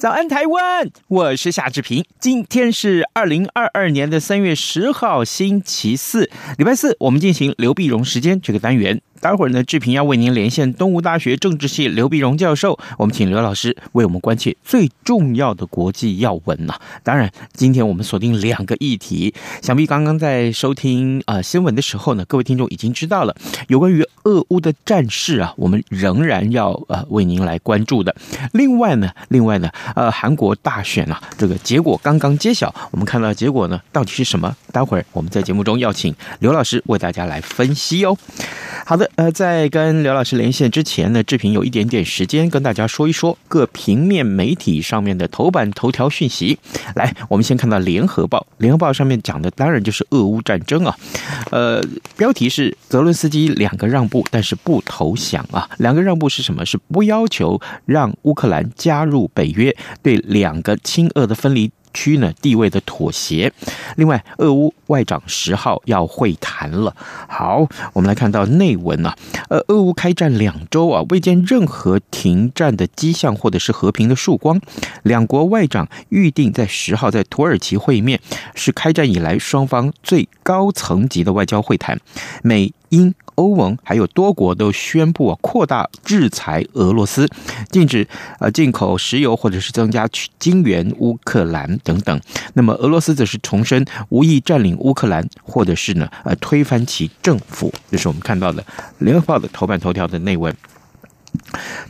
早安台湾，我是夏志平。今天是二零二二年的三月十号，星期四，礼拜四，我们进行刘碧荣时间这个单元。待会儿呢，志平要为您连线东吴大学政治系刘必荣教授，我们请刘老师为我们关切最重要的国际要闻呐。当然，今天我们锁定两个议题，想必刚刚在收听啊、呃、新闻的时候呢，各位听众已经知道了有关于俄乌的战事啊，我们仍然要呃为您来关注的。另外呢，另外呢，呃，韩国大选啊，这个结果刚刚揭晓，我们看到结果呢，到底是什么？待会儿我们在节目中要请刘老师为大家来分析哦。好的。呃，在跟刘老师连线之前呢，志平有一点点时间跟大家说一说各平面媒体上面的头版头条讯息。来，我们先看到《联合报》，《联合报》上面讲的当然就是俄乌战争啊。呃，标题是泽伦斯基两个让步，但是不投降啊。两个让步是什么？是不要求让乌克兰加入北约，对两个亲俄的分离区呢地位的妥协。另外，俄乌外长十号要会谈了。好，我们来看到内文啊，呃，俄乌开战两周啊，未见任何停战的迹象或者是和平的曙光。两国外长预定在十号在土耳其会面，是开战以来双方最高层级的外交会谈。美英。欧盟还有多国都宣布，扩大制裁俄罗斯，禁止呃进口石油或者是增加金援乌克兰等等。那么俄罗斯则是重申无意占领乌克兰，或者是呢呃推翻其政府。这是我们看到的《联合报》的头版头条的内文。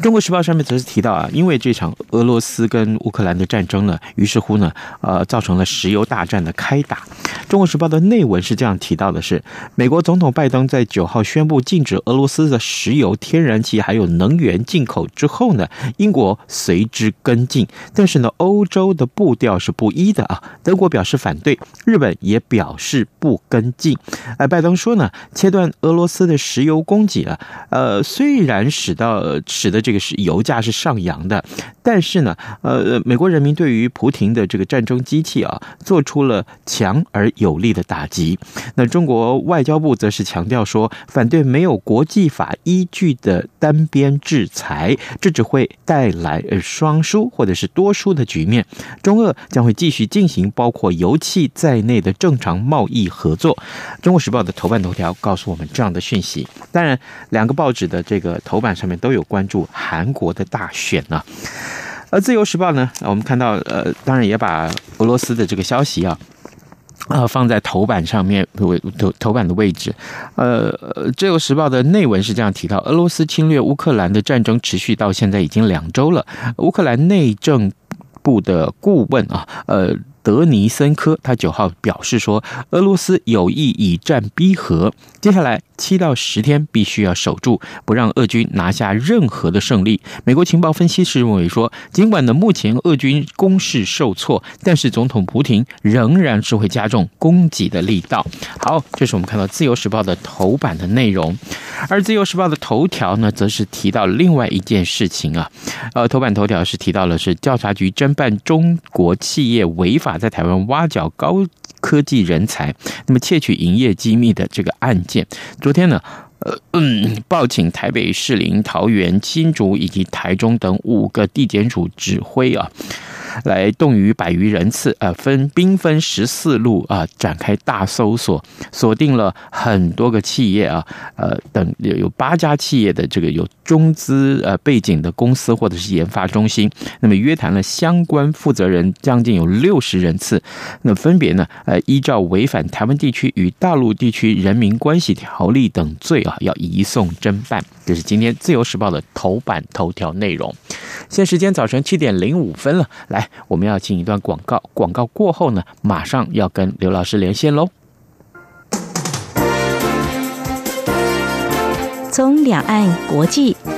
中国时报上面则是提到啊，因为这场俄罗斯跟乌克兰的战争呢，于是乎呢，呃，造成了石油大战的开打。中国时报的内文是这样提到的是：美国总统拜登在九号宣布禁止俄罗斯的石油、天然气还有能源进口之后呢，英国随之跟进。但是呢，欧洲的步调是不一的啊。德国表示反对，日本也表示不跟进。哎，拜登说呢，切断俄罗斯的石油供给啊，呃，虽然使到。使得这个是油价是上扬的，但是呢，呃，美国人民对于普亭的这个战争机器啊，做出了强而有力的打击。那中国外交部则是强调说，反对没有国际法依据的单边制裁，这只会带来呃双输或者是多输的局面。中俄将会继续进行包括油气在内的正常贸易合作。中国时报的头版头条告诉我们这样的讯息。当然，两个报纸的这个头版上面都有。关关注韩国的大选呢，而《自由时报》呢，我们看到，呃，当然也把俄罗斯的这个消息啊，呃，放在头版上面头头版的位置。呃，《自由时报》的内文是这样提到：俄罗斯侵略乌克兰的战争持续到现在已经两周了。乌克兰内政部的顾问啊，呃。德尼森科他九号表示说，俄罗斯有意以战逼和，接下来七到十天必须要守住，不让俄军拿下任何的胜利。美国情报分析师认为说，尽管呢目前俄军攻势受挫，但是总统普廷仍然是会加重攻击的力道。好，这是我们看到《自由时报》的头版的内容，而《自由时报》的头条呢，则是提到另外一件事情啊，呃，头版头条是提到了是调查局侦办中国企业违法。在台湾挖角高科技人才，那么窃取营业机密的这个案件，昨天呢，呃，嗯，报请台北士林、桃园、新竹以及台中等五个地检署指挥啊。来动于百余人次，呃，分兵分十四路啊，展开大搜索，锁定了很多个企业啊，呃，等有有八家企业的这个有中资呃背景的公司或者是研发中心，那么约谈了相关负责人将近有六十人次，那分别呢，呃，依照违反台湾地区与大陆地区人民关系条例等罪啊，要移送侦办。这是今天自由时报的头版头条内容。现时间早晨七点零五分了，来，我们要进一段广告。广告过后呢，马上要跟刘老师连线喽。从两岸、国际、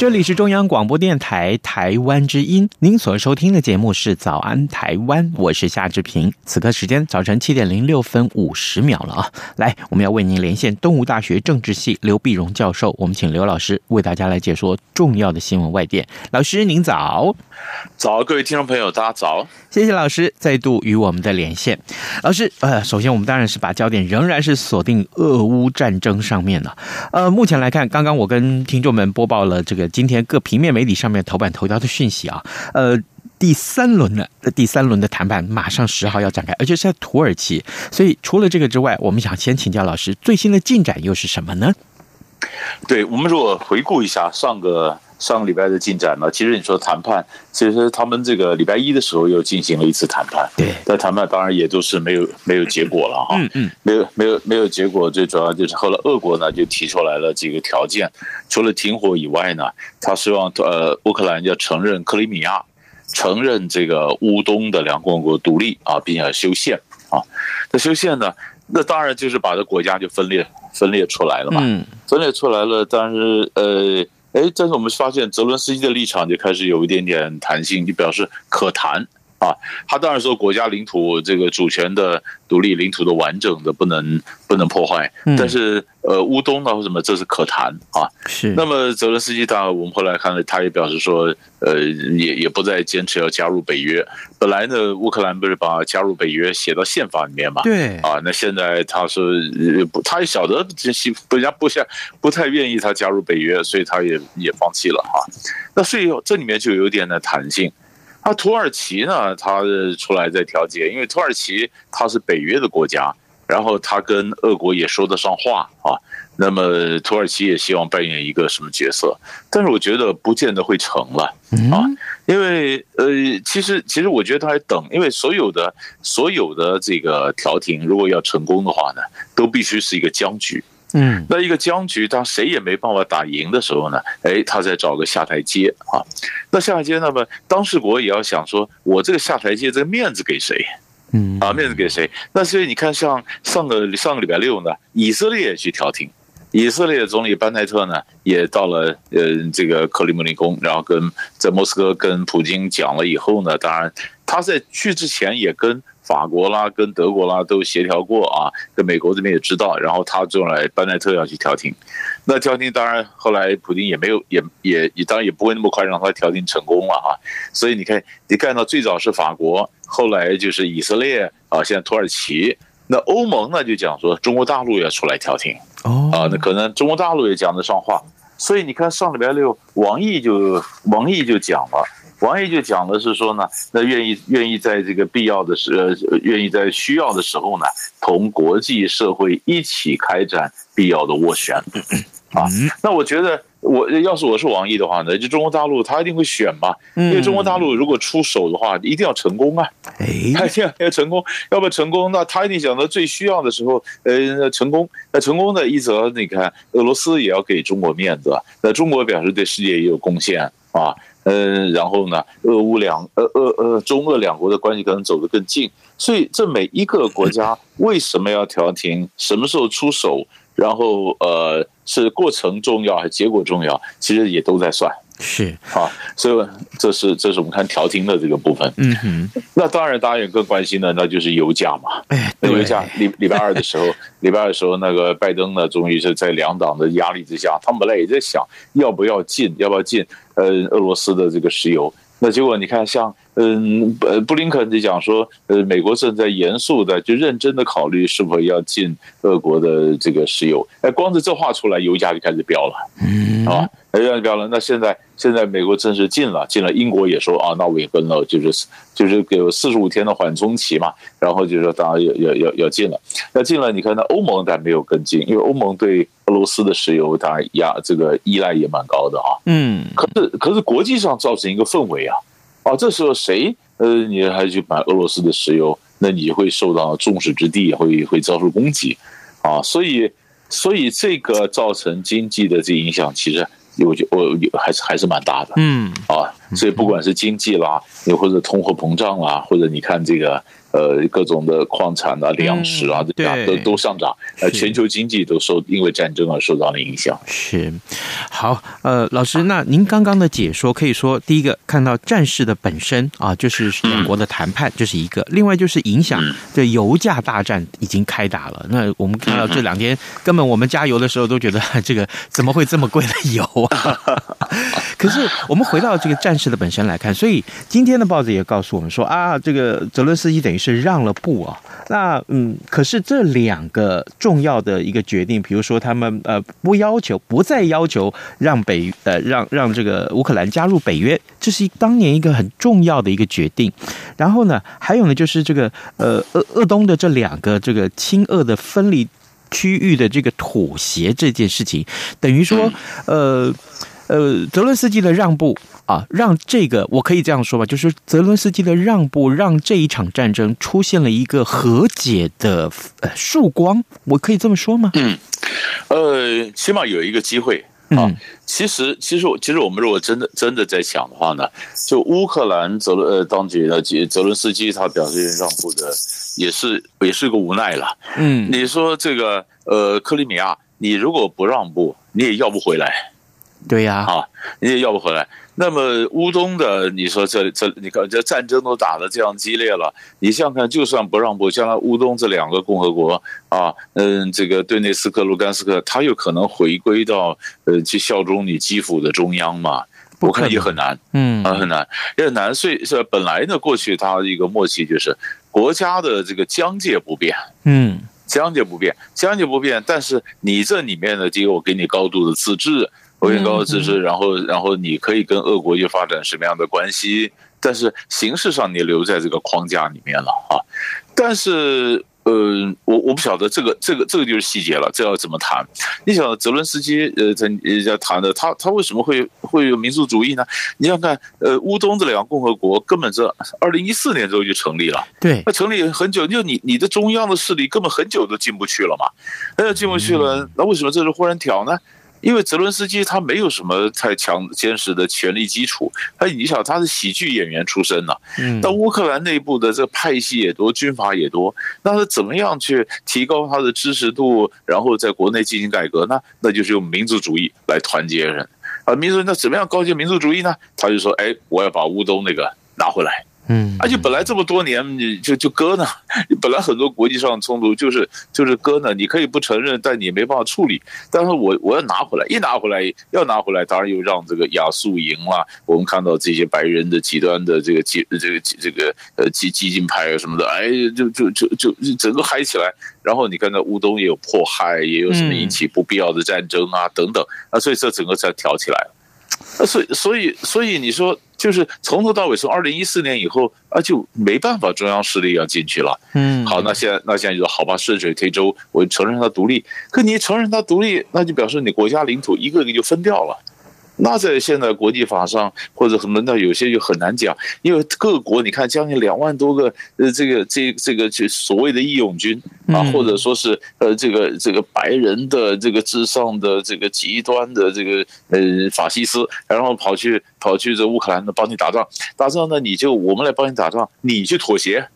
这里是中央广播电台台湾之音，您所收听的节目是《早安台湾》，我是夏志平。此刻时间早晨七点零六分五十秒了啊！来，我们要为您连线东吴大学政治系刘碧荣教授，我们请刘老师为大家来解说重要的新闻外电。老师您早，早，各位听众朋友，大家早。谢谢老师再度与我们的连线。老师，呃，首先我们当然是把焦点仍然是锁定俄乌战争上面了。呃，目前来看，刚刚我跟听众们播报了这个。今天各平面媒体上面头版头条的讯息啊，呃，第三轮的第三轮的谈判马上十号要展开，而且是在土耳其。所以除了这个之外，我们想先请教老师，最新的进展又是什么呢？对，我们如果回顾一下上个。上个礼拜的进展呢？其实你说谈判，其实他们这个礼拜一的时候又进行了一次谈判。对，但谈判当然也都是没有没有结果了哈。嗯嗯，没有没有没有结果，最主要就是后来俄国呢就提出来了几个条件，除了停火以外呢，他希望呃乌克兰要承认克里米亚，承认这个乌东的两共和国独立啊，并且修宪啊。那修宪呢，那当然就是把这国家就分裂分裂出来了嘛。嗯，分裂出来了，但是呃。哎，但是我们发现泽伦斯基的立场就开始有一点点弹性，就表示可谈。啊。他当然说国家领土这个主权的独立、领土的完整的不能不能破坏，但是。呃，乌东呢或什么，这是可谈啊。是。那么泽连斯基当然，我们后来看了，他也表示说，呃，也也不再坚持要加入北约。本来呢，乌克兰不是把加入北约写到宪法里面嘛？对。啊，那现在他说不，他也晓得这西人家不像不太愿意他加入北约，所以他也也放弃了哈。那所以这里面就有点的弹性。那土耳其呢，他出来在调解，因为土耳其他是北约的国家。然后他跟俄国也说得上话啊，那么土耳其也希望扮演一个什么角色，但是我觉得不见得会成了啊，因为呃，其实其实我觉得他还等，因为所有的所有的这个调停如果要成功的话呢，都必须是一个僵局，嗯，那一个僵局，当谁也没办法打赢的时候呢，哎，他再找个下台阶啊，那下台阶，那么当事国也要想说，我这个下台阶这个面子给谁？嗯啊，面子给谁？那所以你看，像上个上个礼拜六呢，以色列也去调停，以色列总理班奈特呢也到了呃这个克里姆林宫，然后跟在莫斯科跟普京讲了以后呢，当然他在去之前也跟法国啦、跟德国啦都协调过啊，跟美国这边也知道，然后他就来班奈特要去调停。那调停当然后来普京也没有也也也当然也不会那么快让他调停成功了啊，所以你看你看到最早是法国。后来就是以色列啊，现在土耳其，那欧盟呢就讲说中国大陆要出来调停哦，啊，那可能中国大陆也讲得上话，所以你看上礼拜六，王毅就王毅就讲了，王毅就讲的是说呢，那愿意愿意在这个必要的时呃，愿意在需要的时候呢，同国际社会一起开展必要的斡旋。啊，那我觉得我要是我是王毅的话呢，就中国大陆他一定会选嘛，因为中国大陆如果出手的话，一定要成功啊，他一定要要成功，要不成功，那他一定想到最需要的时候，呃，成功，那成功的一则，你看俄罗斯也要给中国面子，那中国表示对世界也有贡献啊，嗯，然后呢，俄乌两呃呃呃中俄两国的关系可能走得更近，所以这每一个国家 为什么要调停，什么时候出手？然后呃，是过程重要还是结果重要？其实也都在算，是啊，所以这是这是我们看调停的这个部分。嗯哼，那当然，大家也更关心的那就是油价嘛。哎，那油价礼礼拜二的时候，礼拜二的时候，那个拜登呢，终于是在两党的压力之下，他们本来也在想要不要进，要不要进呃俄罗斯的这个石油。那结果你看，像嗯，呃，布林肯就讲说，呃，美国正在严肃的、就认真的考虑是否要进俄国的这个石油。哎，光是这话出来，油价就开始飙了，嗯，啊，油价飙了。那现在现在美国正式进了，进了，英国也说啊，那我也跟了，就是就是给四十五天的缓冲期嘛。然后就说当然要要要要进了，要进了。你看，那欧盟但没有跟进，因为欧盟对俄罗斯的石油，它压这个依赖也蛮高的啊。嗯，可是可是国际上造成一个氛围啊。哦，这时候谁呃，你还去买俄罗斯的石油，那你会受到众矢之的，会会遭受攻击啊！所以，所以这个造成经济的这影响，其实我觉我还是还是蛮大的。嗯啊，所以不管是经济啦，又或者通货膨胀啦，或者你看这个。呃，各种的矿产啊、粮食啊，这样都都上涨，呃，全球经济都受因为战争而受到了影响。是，好，呃，老师，那您刚刚的解说可以说，第一个看到战事的本身啊，就是两国的谈判，这是一个；另外就是影响这油价大战已经开打了。那我们看到这两天，根本我们加油的时候都觉得 这个怎么会这么贵的油啊？可是我们回到这个战事的本身来看，所以今天的报纸也告诉我们说啊，这个泽伦斯基等于。是让了步啊，那嗯，可是这两个重要的一个决定，比如说他们呃不要求，不再要求让北呃让让这个乌克兰加入北约，这是当年一个很重要的一个决定。然后呢，还有呢，就是这个呃鄂鄂东的这两个这个亲俄的分离区域的这个妥协这件事情，等于说呃呃泽伦斯基的让步。啊，让这个我可以这样说吧，就是泽伦斯基的让步，让这一场战争出现了一个和解的呃曙光，我可以这么说吗？嗯，呃，起码有一个机会啊。其实，其实我其实我们如果真的真的在想的话呢，就乌克兰泽伦呃当局的泽伦斯基他表示让步的，也是也是个无奈了。嗯，你说这个呃克里米亚，你如果不让步，你也要不回来。对呀，啊，你也要不回来。那么乌东的，你说这这，你看这战争都打得这样激烈了，你想想看，就算不让步，将来乌东这两个共和国啊，嗯，这个顿内斯克、卢甘斯克，他有可能回归到呃去效忠你基辅的中央吗？我看也很难，嗯，啊，很难，也很难。所以是本来呢，过去他一个默契就是国家的这个疆界不变，嗯，疆界不变，疆界不变，但是你这里面呢，就有我给你高度的自治。国民高的自治，然后，然后你可以跟俄国又发展什么样的关系？但是形式上你留在这个框架里面了啊。但是，呃，我我不晓得这个这个这个就是细节了，这要怎么谈？你想泽伦斯基呃在人家谈的，他他为什么会会有民族主义呢？你想看，呃，乌东这两个共和国根本是二零一四年之后就成立了，对，那成立很久，就你你的中央的势力根本很久都进不去了嘛，那进不去了，那为什么这时候忽然挑呢？因为泽伦斯基他没有什么太强坚实的权力基础，他你想他是喜剧演员出身呐，嗯，那乌克兰内部的这个派系也多，军阀也多，那他怎么样去提高他的支持度，然后在国内进行改革呢？那就是用民族主义来团结人啊，民族那怎么样高阶民族主义呢？他就说，哎，我要把乌东那个拿回来。嗯，而且本来这么多年，你就就搁呢。本来很多国际上冲突就是就是搁呢。你可以不承认，但你没办法处理。但是我我要拿回来，一拿回来要拿回来，当然又让这个亚速营啦。我们看到这些白人的极端的这个激这个这个呃激激进派啊什么的，哎，就就就就整个嗨起来。然后你看到乌东也有迫害，也有什么引起不必要的战争啊等等啊，所以这整个才挑起来了。啊，所以所以所以你说。就是从头到尾，从二零一四年以后啊，就没办法，中央势力要进去了。嗯，好，那现在那现在就说好吧，顺水推舟，我承认它独立。可你承认它独立，那就表示你国家领土一个一个就分掉了。那在现在国际法上或者什么，那有些就很难讲，因为各国你看将近两万多个呃，这个这这个就所谓的义勇军啊，或者说是呃这个这个白人的这个至上的这个极端的这个呃法西斯，然后跑去跑去这乌克兰的帮你打仗，打仗呢你就我们来帮你打仗，你去妥协，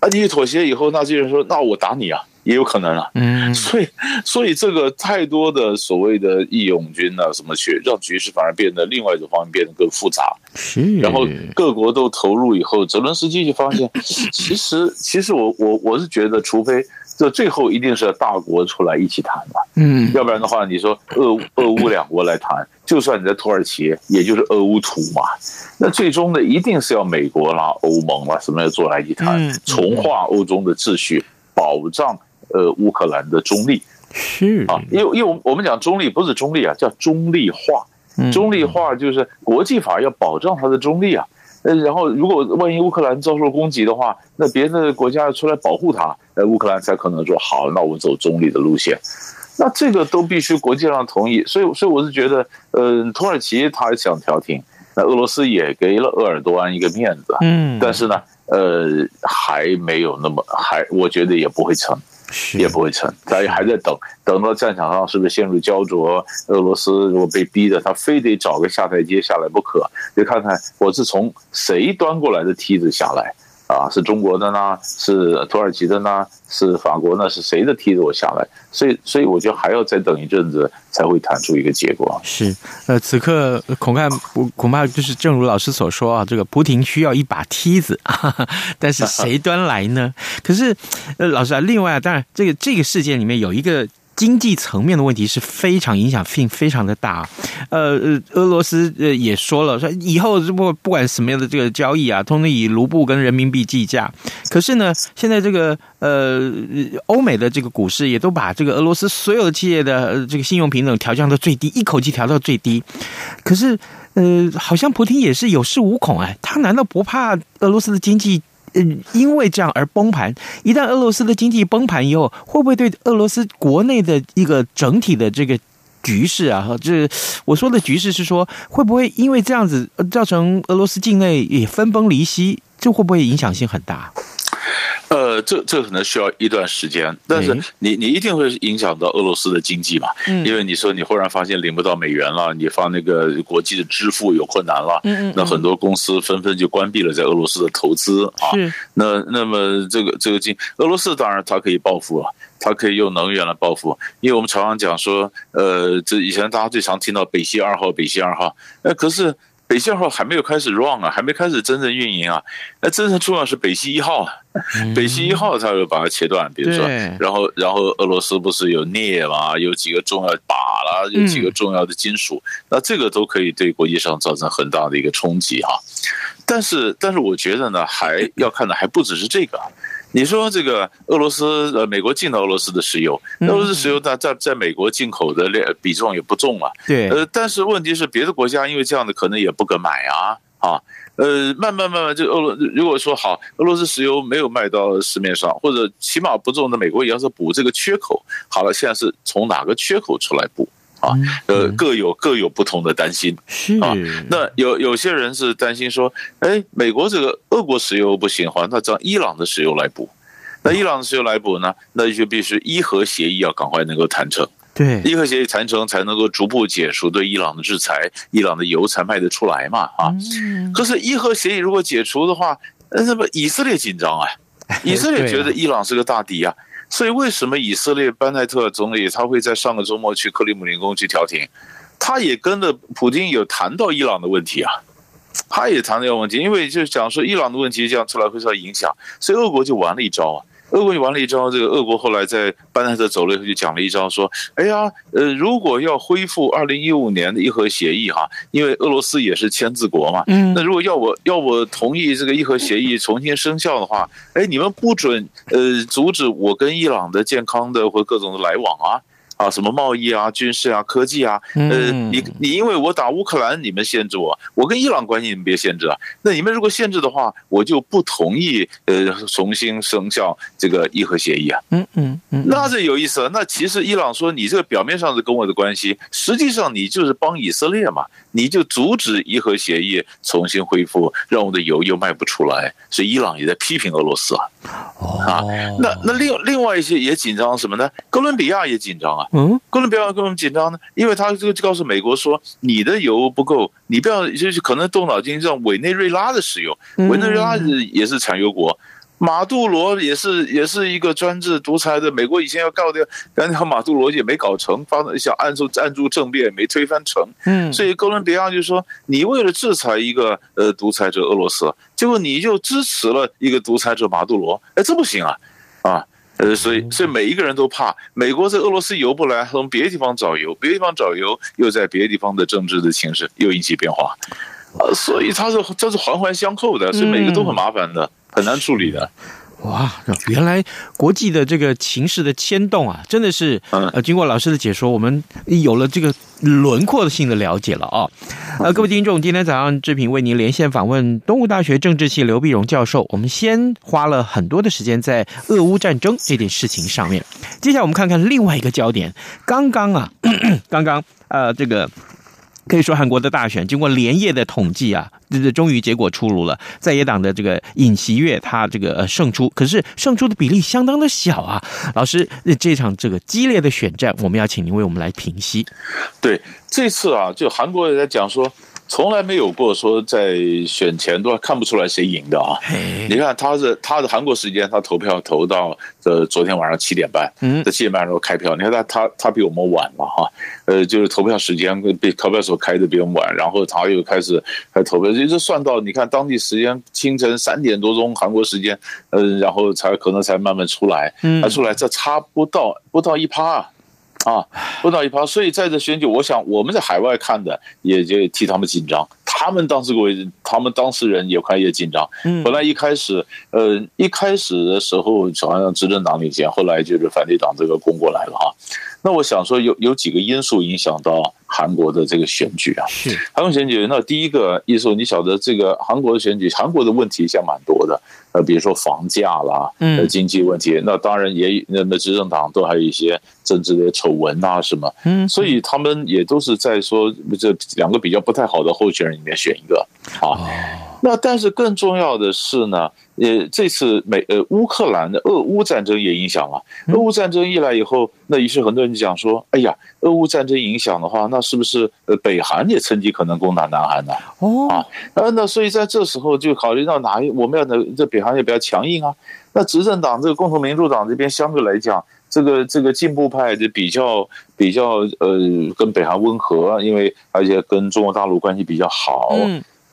啊你去妥协以后，那这些人说那我打你啊。也有可能啊，嗯，所以所以这个太多的所谓的义勇军啊，什么去让局势反而变得另外一种方面变得更复杂，是，然后各国都投入以后，泽伦斯基就发现，其实其实我我我是觉得，除非这最后一定是要大国出来一起谈嘛，嗯，要不然的话，你说俄俄乌两国来谈，就算你在土耳其，也就是俄乌土嘛，那最终呢，一定是要美国啦、欧盟啦什么要做来一起谈，重化欧洲的秩序，保障。呃，乌克兰的中立是啊，因为因为我我们讲中立不是中立啊，叫中立化。中立化就是国际法要保障它的中立啊。呃，然后如果万一乌克兰遭受攻击的话，那别的国家要出来保护它，呃，乌克兰才可能说好，那我们走中立的路线。那这个都必须国际上同意。所以，所以我是觉得，呃，土耳其他想调停，那俄罗斯也给了鄂尔多安一个面子。嗯，但是呢，呃，还没有那么还，我觉得也不会成。也不会成，大家还在等，等到战场上是不是陷入焦灼？俄罗斯如果被逼的，他非得找个下台阶下来不可，就看看我是从谁端过来的梯子下来。啊，是中国的呢？是土耳其的呢？是法国呢？是谁的梯子我下来？所以，所以我觉得还要再等一阵子才会谈出一个结果。是，呃，此刻恐怕恐怕就是正如老师所说啊，这个普亭需要一把梯子，哈哈，但是谁端来呢？可是，呃，老师啊，另外啊当然，这个这个事件里面有一个。经济层面的问题是非常影响性非常的大，呃呃，俄罗斯呃也说了，说以后不不管什么样的这个交易啊，通通以卢布跟人民币计价。可是呢，现在这个呃欧美的这个股市也都把这个俄罗斯所有的企业的这个信用平等调降到最低，一口气调到最低。可是呃，好像普亭也是有恃无恐哎，他难道不怕俄罗斯的经济？嗯，因为这样而崩盘。一旦俄罗斯的经济崩盘以后，会不会对俄罗斯国内的一个整体的这个局势啊？这我说的局势是说，会不会因为这样子造成俄罗斯境内也分崩离析？这会不会影响性很大？呃，这这可能需要一段时间，但是你你一定会影响到俄罗斯的经济嘛？嗯，因为你说你忽然发现领不到美元了，你发那个国际的支付有困难了，嗯嗯，那很多公司纷纷就关闭了在俄罗斯的投资啊。是，那那么这个这个经俄罗斯当然它可以报复啊，它可以用能源来报复，因为我们常常讲说，呃，这以前大家最常听到北溪二号，北溪二号，那可是。北溪二号还没有开始 run 啊，还没开始真正运营啊。那真正重要是北溪一号啊，北溪一号它会把它切断，比如说，然后然后俄罗斯不是有镍嘛，有几个重要靶啦，有几个重要的金属，那这个都可以对国际上造成很大的一个冲击哈。但是但是我觉得呢，还 要看的还不只是这个。你说这个俄罗斯呃，美国进到俄罗斯的石油，俄罗斯石油在在在美国进口的量比重也不重啊。对，呃，但是问题是别的国家因为这样的可能也不敢买啊啊，呃，慢慢慢慢这俄罗如果说好，俄罗斯石油没有卖到市面上，或者起码不重，的美国也要是补这个缺口。好了，现在是从哪个缺口出来补啊？呃，各有各有不同的担心是啊。那有有些人是担心说，哎，美国这个俄国石油不行，好，像他找伊朗的石油来补。那伊朗的石油来补呢？那就必须伊核协议要赶快能够谈成。对，伊核协议谈成才能够逐步解除对伊朗的制裁，伊朗的油才卖得出来嘛啊。可是伊核协议如果解除的话，那么以色列紧张啊，以色列觉得伊朗是个大敌啊。所以为什么以色列班奈特总理他会在上个周末去克里姆林宫去调停？他也跟着普京有谈到伊朗的问题啊。他也谈这个问题，因为就是讲说伊朗的问题这样出来会受到影响，所以俄国就玩了一招啊。俄国玩了一招，这个俄国后来在班奈特走了以后就讲了一招，说：“哎呀，呃，如果要恢复二零一五年的伊核协议哈，因为俄罗斯也是签字国嘛，嗯，那如果要我要我同意这个伊核协议重新生效的话，哎，你们不准呃阻止我跟伊朗的健康的或各种的来往啊。”啊，什么贸易啊、军事啊、科技啊，呃，你你因为我打乌克兰，你们限制我，我跟伊朗关系你们别限制啊。那你们如果限制的话，我就不同意呃重新生效这个伊核协议啊。嗯嗯嗯，那这有意思了。那其实伊朗说你这个表面上是跟我的关系，实际上你就是帮以色列嘛，你就阻止伊核协议重新恢复，让我的油又卖不出来，所以伊朗也在批评俄罗斯啊。啊，那那另另外一些也紧张什么呢？哥伦比亚也紧张啊。嗯，哥伦比亚为什么紧张呢？因为他这个就告诉美国说，你的油不够，你不要就是可能动脑筋让委内瑞拉的石油，委内瑞拉也是产油国。马杜罗也是也是一个专制独裁的，美国以前要告掉，然后马杜罗也没搞成，发想按住按住政变没推翻成，嗯，所以哥伦比亚就说，你为了制裁一个呃独裁者俄罗斯，结果你就支持了一个独裁者马杜罗，哎，这不行啊，啊，呃，所以所以每一个人都怕美国在俄罗斯游不来，从别的地方找油，别的地方找油，又在别的地方的政治的情势又引起变化，呃，所以它是这是环环相扣的，所以每个都很麻烦的。很难处理的，哇！原来国际的这个情势的牵动啊，真的是呃，经过老师的解说，我们有了这个轮廓性的了解了啊、哦。呃，各位听众，今天早上志平为您连线访问东吴大学政治系刘碧荣教授。我们先花了很多的时间在俄乌战争这件事情上面，接下来我们看看另外一个焦点。刚刚啊，咳 咳刚刚呃，这个。可以说，韩国的大选经过连夜的统计啊，这这终于结果出炉了。在野党的这个尹锡月，他这个胜出，可是胜出的比例相当的小啊。老师，这场这个激烈的选战，我们要请您为我们来评析。对，这次啊，就韩国也在讲说。从来没有过说在选前都看不出来谁赢的啊！你看他是他的韩国时间，他投票投到呃昨天晚上七点半，嗯，在七点半的时候开票。你看他他他比我们晚了哈，呃，就是投票时间比投票所开的比我们晚，然后他又开始还投票，一直算到你看当地时间清晨三点多钟韩国时间，呃，然后才可能才慢慢出来，他出来这差不到不到一趴。啊，不到一趴，所以在这选举，我想我们在海外看的也就替他们紧张，他们当时国他们当事人也快也紧张。嗯，本来一开始，呃，一开始的时候好像执政党领先，后来就是反对党这个攻过来了哈。那我想说有有几个因素影响到韩国的这个选举啊，是韩国选举。那第一个意思，你晓得这个韩国的选举，韩国的问题现在蛮多的，呃，比如说房价啦，嗯，经济问题。那当然也那那执政党都还有一些政治的丑闻啊什么，嗯，所以他们也都是在说这两个比较不太好的候选人里面选一个啊。那但是更重要的是呢，呃，这次美呃乌克兰的俄乌战争也影响了。俄乌战争一来以后，那于是很多人就讲说，哎呀，俄乌战争影响的话，那是不是呃北韩也趁机可能攻打南韩呢？哦啊，那所以在这时候就考虑到哪一我们要的这北韩也比较强硬啊。那执政党这个共同民主党这边相对来讲，这个这个进步派就比较比较呃跟北韩温和，因为而且跟中国大陆关系比较好。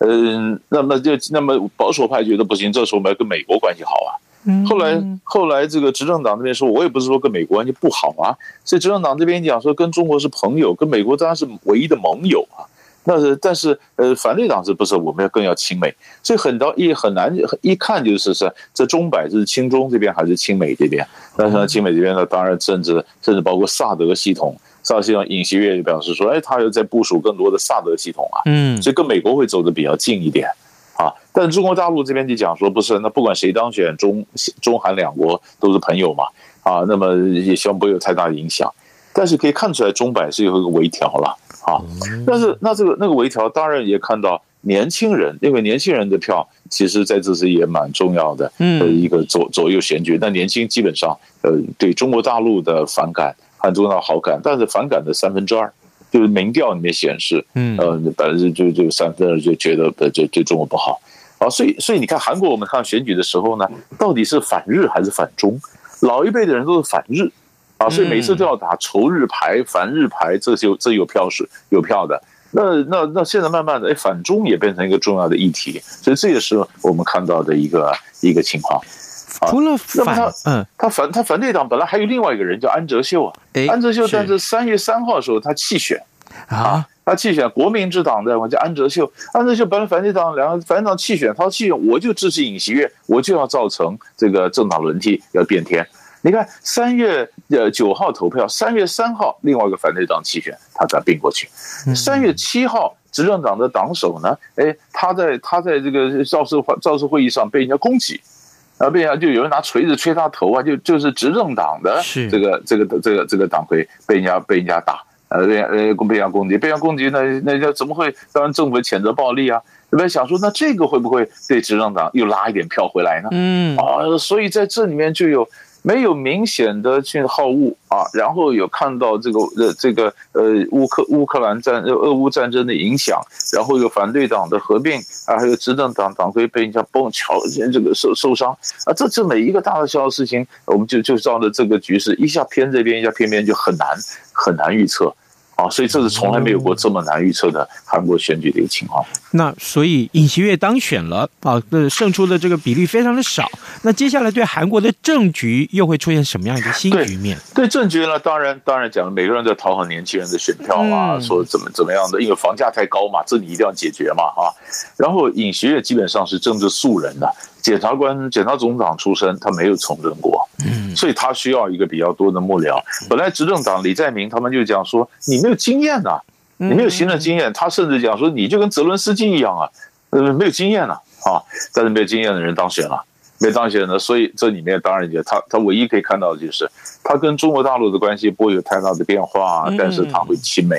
嗯。嗯，那么就那么保守派觉得不行，这时候我们要跟美国关系好啊。后来后来这个执政党那边说，我也不是说跟美国关系不好啊，所以执政党这边讲说跟中国是朋友，跟美国当然是唯一的盟友啊。那是但是呃，反对党是不是我们要更要亲美？所以很到一很难一看就是是这中摆是亲中这边还是亲美这边？但是呢，亲美这边呢，当然甚至甚至包括萨德系统。萨德系统，尹锡悦就表示说：“哎，他又在部署更多的萨德系统啊，嗯，所以跟美国会走得比较近一点啊。但中国大陆这边就讲说，不是，那不管谁当选，中中韩两国都是朋友嘛，啊，那么也希望不会有太大的影响。但是可以看出来，中百是有一个微调了啊。但是那这个那个微调，当然也看到年轻人，因为年轻人的票，其实在这次也蛮重要的，嗯，一个左左右选举。但年轻基本上，呃，对中国大陆的反感。”很重要好感，但是反感的三分之二，就是民调里面显示，嗯，呃，百分之就就三分之二就觉得就对中国不好啊，所以所以你看韩国，我们看选举的时候呢，到底是反日还是反中？老一辈的人都是反日啊，所以每次都要打仇日牌、反日牌，这就这有票是有票的。那那那现在慢慢的，哎，反中也变成一个重要的议题，所以这也是我们看到的一个一个情况。除了反，嗯，他反他反对党本来还有另外一个人叫安哲秀啊，安哲秀，但是三月三号的时候他弃选啊，他弃选国民之党的，我叫安哲秀，安哲秀本来反对党两个反对党弃选，他弃选我就支持尹锡悦，我就要造成这个政党轮替要变天。你看三月呃九号投票，三月三号另外一个反对党弃选，他才并过去。三月七号执政党的党首呢，哎，他在他在这个造势会造势会议上被人家攻击，啊，被人家就有人拿锤子吹他头啊，就就是执政党的这个这个这个这个党魁被人家被人家打，呃，被呃被人家攻击，被人家攻击，那那叫怎么会？当然政府谴责暴力啊。那边想说，那这个会不会对执政党又拉一点票回来呢？嗯啊，所以在这里面就有没有明显的去好恶啊，然后有看到这个呃这个呃乌克乌克兰战呃俄乌战争的影响，然后有反对党的合并啊，还有执政党党魁被人家崩桥这个受受伤啊，这这每一个大大小小的事情，我们就就照着这个局势一下偏这边，一下偏边就很难很难预测。啊，所以这是从来没有过这么难预测的韩国选举的一个情况。那所以尹锡悦当选了啊，那胜出的这个比例非常的少。那接下来对韩国的政局又会出现什么样一个新局面？对，对政局呢，当然当然讲，每个人在讨好年轻人的选票啊，嗯、说怎么怎么样的，因为房价太高嘛，这你一定要解决嘛啊。然后尹锡悦基本上是政治素人的。检察官、检察总长出身，他没有从政过，嗯，所以他需要一个比较多的幕僚。本来执政党李在明他们就讲说，你没有经验呐，你没有行政经验。他甚至讲说，你就跟泽伦斯基一样啊，呃，没有经验呐啊。但是没有经验的人当选了，没当选的，所以这里面当然也他他唯一可以看到的就是，他跟中国大陆的关系不会有太大的变化，但是他会亲美。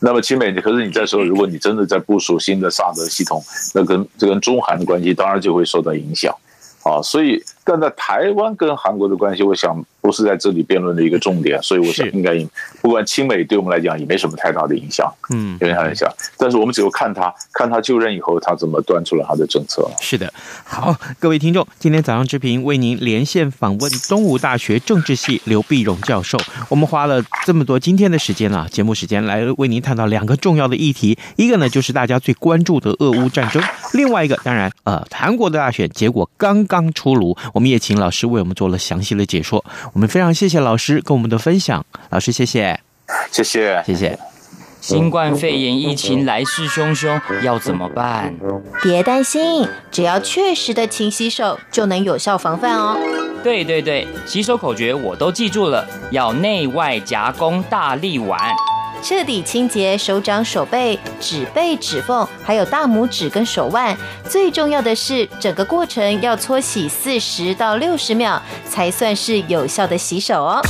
那么亲美，可是你再说，如果你真的在部署新的萨德系统，那跟这跟中韩的关系当然就会受到影响，啊，所以。但在台湾跟韩国的关系，我想不是在这里辩论的一个重点，所以我想应该不管亲美对我们来讲也没什么太大的影响，嗯，有点影响。但是我们只有看他，看他就任以后他怎么端出了他的政策。是的，好，各位听众，今天早上之平为您连线访问东吴大学政治系刘碧荣教授。我们花了这么多今天的时间啊，节目时间来为您探讨两个重要的议题，一个呢就是大家最关注的俄乌战争，另外一个当然呃韩国的大选结果刚刚出炉。我们也请老师为我们做了详细的解说，我们非常谢谢老师跟我们的分享，老师谢谢，谢谢，谢谢。新冠肺炎疫情来势汹汹，要怎么办？别担心，只要确实的勤洗手，就能有效防范哦。对对对，洗手口诀我都记住了，要内外夹攻大立腕。彻底清洁手掌、手背、指背、指缝，还有大拇指跟手腕。最重要的是，整个过程要搓洗四十到六十秒，才算是有效的洗手哦。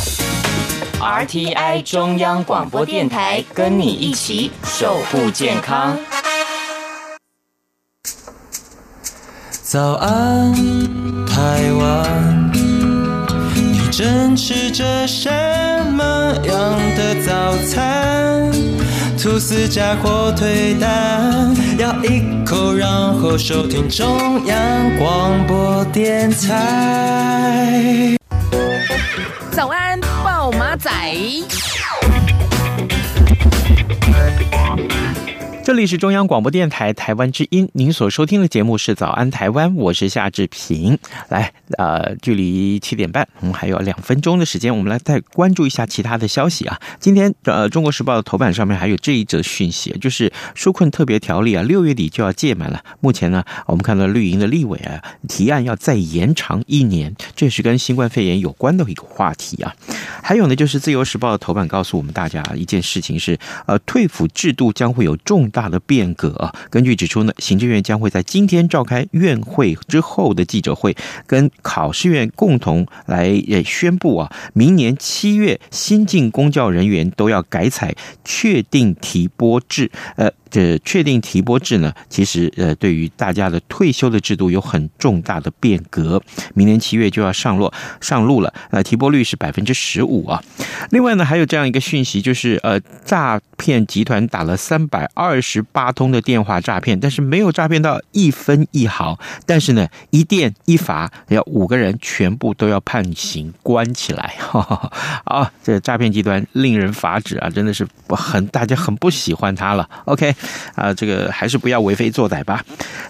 RTI 中央广播电台，跟你一起守护健康。早安，台湾，你正吃着什么样的早餐？吐司加火腿蛋，咬一口，然后收听中央广播电台。早安，报马仔。这里是中央广播电台台湾之音，您所收听的节目是《早安台湾》，我是夏志平。来，呃，距离七点半，我们还有两分钟的时间，我们来再关注一下其他的消息啊。今天，呃，《中国时报》的头版上面还有这一则讯息，就是纾困特别条例啊，六月底就要届满了。目前呢，我们看到绿营的立委啊，提案要再延长一年，这是跟新冠肺炎有关的一个话题啊。还有呢，就是《自由时报》的头版告诉我们大家一件事情是，呃，退抚制度将会有重大的变革啊。根据指出呢，行政院将会在今天召开院会之后的记者会，跟考试院共同来宣布啊，明年七月新进公教人员都要改采确定提拨制，呃。这确定提拨制呢，其实呃，对于大家的退休的制度有很重大的变革。明年七月就要上落上路了，呃，提拨率是百分之十五啊。另外呢，还有这样一个讯息，就是呃，诈骗集团打了三百二十八通的电话诈骗，但是没有诈骗到一分一毫。但是呢，一电一罚，要五个人全部都要判刑关起来。哈 哈啊，这诈骗集团令人发指啊，真的是很大家很不喜欢他了。OK。啊，这个还是不要为非作歹吧。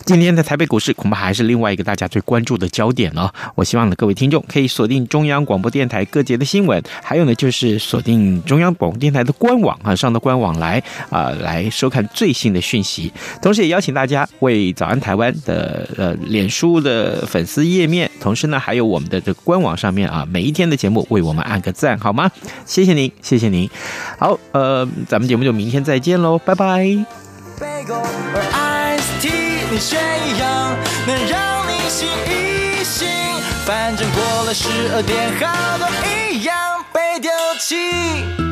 今天的台北股市恐怕还是另外一个大家最关注的焦点哦。我希望呢，各位听众可以锁定中央广播电台各节的新闻，还有呢，就是锁定中央广播电台的官网啊，上到官网来啊，来收看最新的讯息。同时，也邀请大家为早安台湾的呃脸书的粉丝页面，同时呢，还有我们的这个官网上面啊，每一天的节目为我们按个赞好吗？谢谢您，谢谢您。好，呃，咱们节目就明天再见喽，拜拜。而 I T 你学一样，能让你醒一醒。反正过了十二点，好多一样被丢弃。